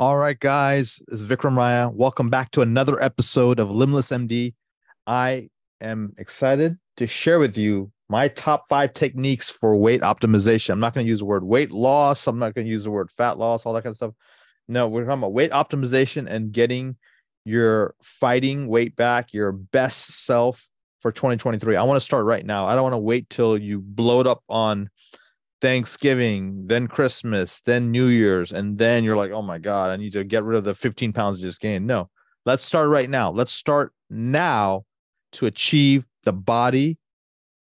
All right, guys, this is Vikram Raya. Welcome back to another episode of Limitless MD. I am excited to share with you my top five techniques for weight optimization. I'm not going to use the word weight loss. I'm not going to use the word fat loss, all that kind of stuff. No, we're talking about weight optimization and getting your fighting weight back, your best self for 2023. I want to start right now. I don't want to wait till you blow it up on Thanksgiving, then Christmas, then New Year's, and then you're like, oh my God, I need to get rid of the 15 pounds I just gained. No, let's start right now. Let's start now to achieve the body,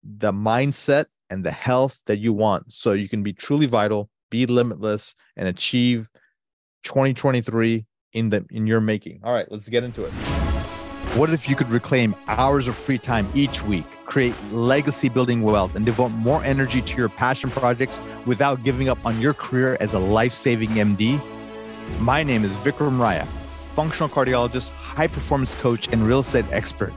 the mindset, and the health that you want so you can be truly vital, be limitless, and achieve 2023 in the in your making. All right, let's get into it. What if you could reclaim hours of free time each week, create legacy building wealth, and devote more energy to your passion projects without giving up on your career as a life saving MD? My name is Vikram Raya, functional cardiologist, high performance coach, and real estate expert.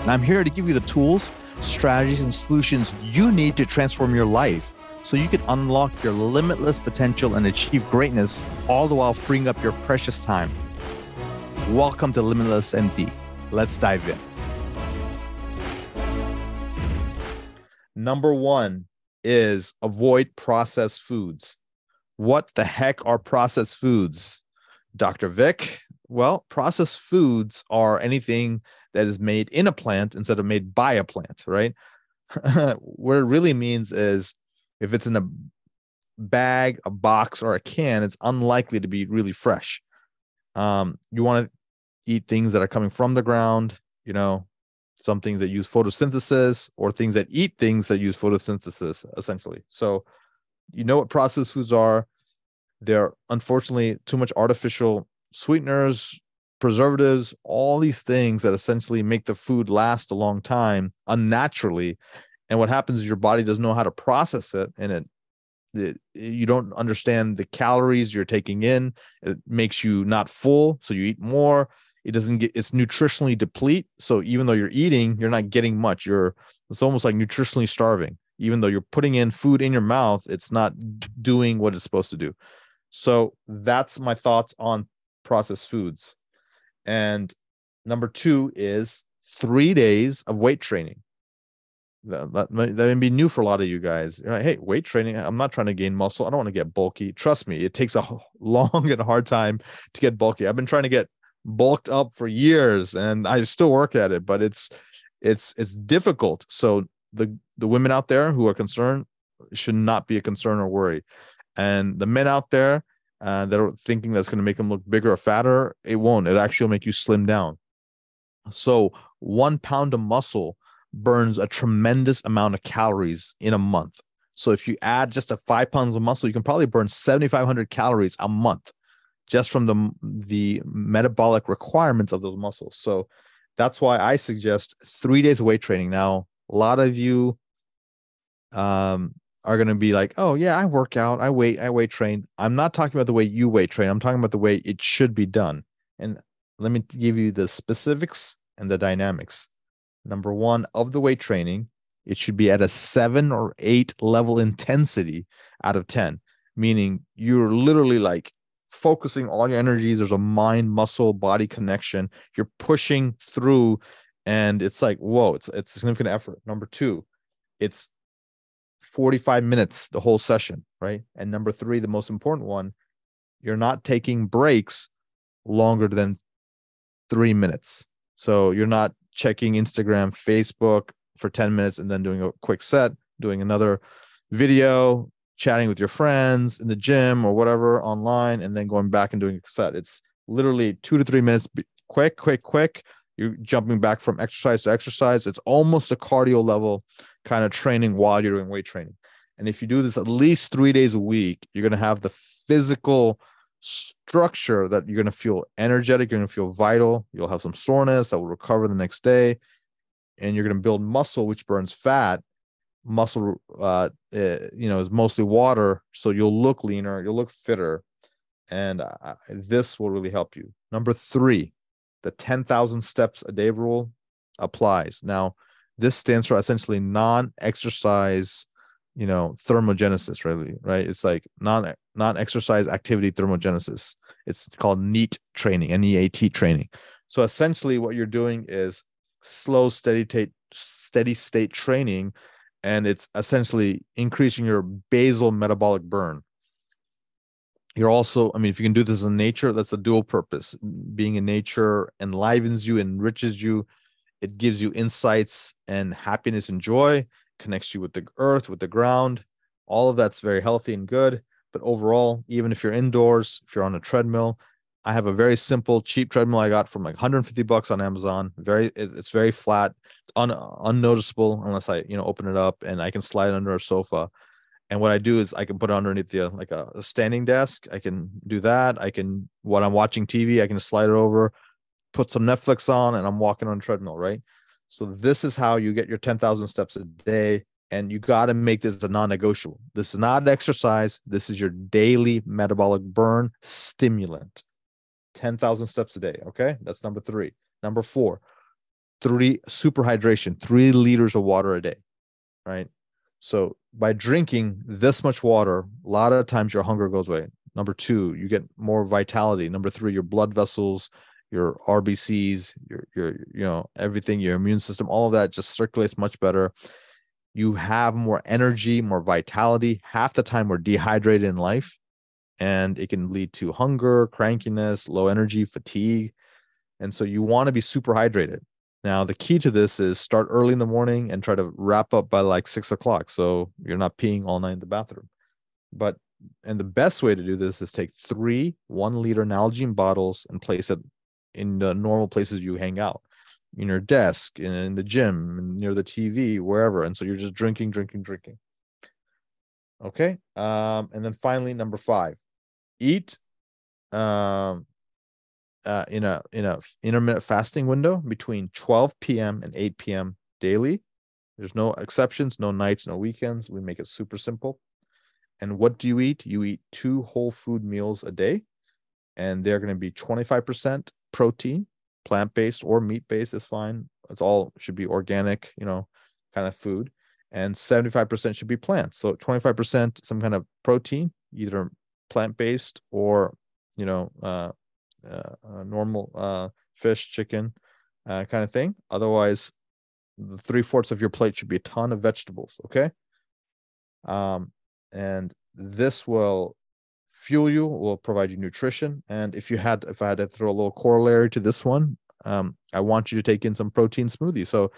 And I'm here to give you the tools, strategies, and solutions you need to transform your life so you can unlock your limitless potential and achieve greatness, all the while freeing up your precious time. Welcome to Limitless MD. Let's dive in. Number one is avoid processed foods. What the heck are processed foods? Dr. Vic? Well, processed foods are anything that is made in a plant instead of made by a plant, right? what it really means is if it's in a bag, a box, or a can, it's unlikely to be really fresh. Um, you want to eat things that are coming from the ground, you know, some things that use photosynthesis or things that eat things that use photosynthesis, essentially. So, you know what processed foods are. They're unfortunately too much artificial sweeteners, preservatives, all these things that essentially make the food last a long time unnaturally. And what happens is your body doesn't know how to process it and it it, you don't understand the calories you're taking in. It makes you not full, so you eat more it doesn't get it's nutritionally deplete. So even though you're eating you're not getting much. You're it's almost like nutritionally starving. Even though you're putting in food in your mouth it's not doing what it's supposed to do. So that's my thoughts on processed foods. And number two is three days of weight training. That, that, that may be new for a lot of you guys. Like, hey weight training i'm not trying to gain muscle. I don't want to get bulky. Trust me it takes a long and hard time to get bulky. I've been trying to get bulked up for years and I still work at it, but it's it's it's difficult. So the the women out there who are concerned should not be a concern or worry. And the men out there uh, that are thinking that's going to make them look bigger or fatter, it won't. It actually will make you slim down. So one pound of muscle burns a tremendous amount of calories in a month. So if you add just a five pounds of muscle, you can probably burn 7,500 calories a month just from the the metabolic requirements of those muscles. So that's why I suggest three days of weight training. Now, a lot of you um, are going to be like, "Oh yeah, I work out, I weight, I weight train." I'm not talking about the way you weight train. I'm talking about the way it should be done. And let me give you the specifics and the dynamics. Number one, of the weight training, it should be at a seven or eight level intensity out of 10, meaning you're literally like focusing all your energies. There's a mind, muscle, body connection. You're pushing through, and it's like, whoa, it's it's significant effort. Number two, it's 45 minutes the whole session, right? And number three, the most important one, you're not taking breaks longer than three minutes. So you're not checking Instagram, Facebook for 10 minutes and then doing a quick set, doing another video, chatting with your friends in the gym or whatever online and then going back and doing a set. It's literally two to three minutes, quick, quick, quick. You're jumping back from exercise to exercise. It's almost a cardio level kind of training while you're doing weight training. And if you do this at least three days a week, you're going to have the physical structure that you're going to feel energetic. You're going to feel vital. You'll have some soreness that will recover the next day. And you're going to build muscle, which burns fat muscle uh, uh, you know is mostly water so you'll look leaner you'll look fitter and uh, this will really help you. Number three the 10000 steps a day rule applies. Now this stands for essentially non-exercise you know thermogenesis really right? It's like non non exercise activity thermogenesis. It's called neat training neat training. So essentially what you're doing is slow steady state steady state training and it's essentially increasing your basal metabolic burn. You're also i mean if you can do this in nature that's a dual purpose. Being in nature enlivens you enriches you. It gives you insights and happiness and joy connects you with the earth with the ground. All of that's very healthy and good. But overall even if you're indoors if you're on a treadmill i have a very simple cheap treadmill i got from like 150 bucks on amazon very it's very flat un, unnoticeable unless i you know open it up and i can slide it under a sofa and what I do is I can put it underneath the like a, a, standing desk. I can do that. I can when I'm watching TV, I can slide it over, put some Netflix on, and I'm walking on a treadmill, right? So this is how you get your 10,000 steps a day. And you got to make this a non-negotiable. This is not an exercise. This is your daily metabolic burn stimulant. 10,000 steps a day. Okay. That's number three. Number four, three super hydration, three liters of water a day. Right. So by drinking this much water, a lot of times your hunger goes away. Number two, you get more vitality. Number three, your blood vessels, your RBCs, your your you know everything, your immune system, all of that just circulates much better. You have more energy, more vitality. Half the time we're dehydrated in life, and it can lead to hunger, crankiness, low energy, fatigue. And so you want to be super hydrated. Now, the key to this is start early in the morning and try to wrap up by like six o'clock. So you're not peeing all night in the bathroom. But, and the best way to do this is take three one liter Nalgene bottles and place it in the normal places you hang out in your desk, in, the gym, near the TV, wherever. And so you're just drinking, drinking, drinking. Okay. Um, and then finally, number five, eat um, uh, in a in a intermittent fasting window between 12 p.m. and 8 p.m. daily. There's no exceptions, no nights, no weekends. We make it super simple. And what do you eat? You eat two whole food meals a day, and they're going to be 25% protein, plant based or meat based is fine. It's all should be organic, you know, kind of food, and 75% should be plants. So 25% some kind of protein, either plant based or you know uh, uh, uh, normal uh, fish, chicken, uh, kind of thing. Otherwise, the three fourths of your plate should be a ton of vegetables. Okay. Um, and this will fuel you, will provide you nutrition. And if you had, if I had to throw a little corollary to this one, um, I want you to take in some protein smoothie. So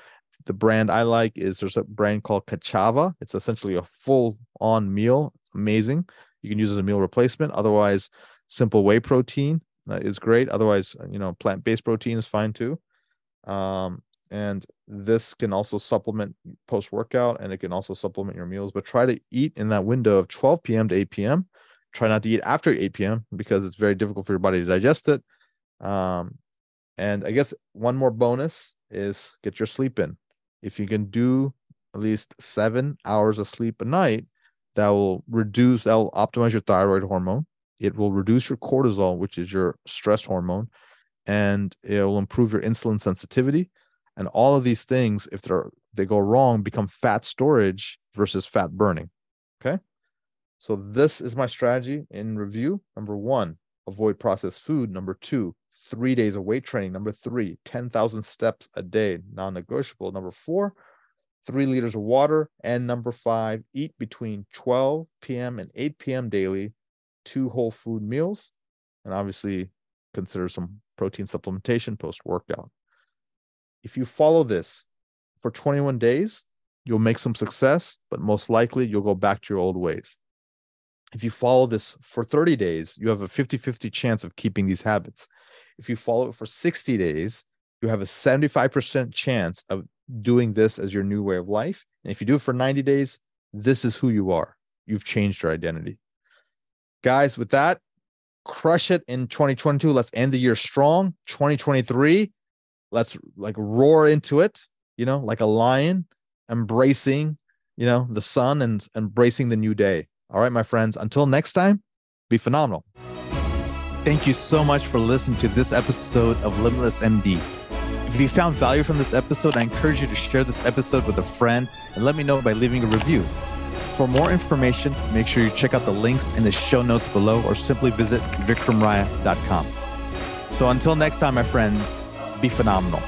the brand I like is there's a brand called Ka'Chava. It's essentially a full on meal. Amazing. You can use as a meal replacement. Otherwise, simple whey protein is great. Otherwise, uh, you know, plant based protein is fine too. Um, and this can also supplement post workout and it can also supplement your meals, but try to eat in that window of 12 p.m. to 8 p.m. Try not to eat after 8 p.m. because it's very difficult for your body to digest it. Um, and I guess one more bonus is get your sleep in. If you can do at least seven hours of sleep a night, that will reduce, that will optimize your thyroid hormone it will reduce your cortisol, which is your stress hormone, and it will improve your insulin sensitivity. And all of these things, if they're they go wrong, become fat storage versus fat burning. Okay. So this is my strategy in review. Number one, avoid processed food. Number two, three days of weight training. Number three, 10,000 steps a day, non negotiable. Number four, three liters of water. And number five, eat between 12 p.m. and 8 p.m. daily two whole food meals, and obviously consider some protein supplementation post workout. If you follow this for 21 days, you'll make some success, but most likely you'll go back to your old ways. If you follow this for 30 days, you have a 50 50 chance of keeping these habits. If you follow it for 60 days, you have a 75% chance of doing this as your new way of life. And if you do it for 90 days, this is who you are. You've changed your identity guys, with that, crush it in 2022. Let's end the year strong. 2023, let's like roar into it, you know, like a lion, embracing, you know, the sun and embracing the new day. All right, my friends, until next time, be phenomenal. Thank you so much for listening to this episode of Limitless MD. If you found value from this episode, I encourage you to share this episode with a friend and let me know by leaving a review. For more information, make sure you check out the links in the show notes below or simply visit vikramraya.com. So until next time, my friends, be phenomenal.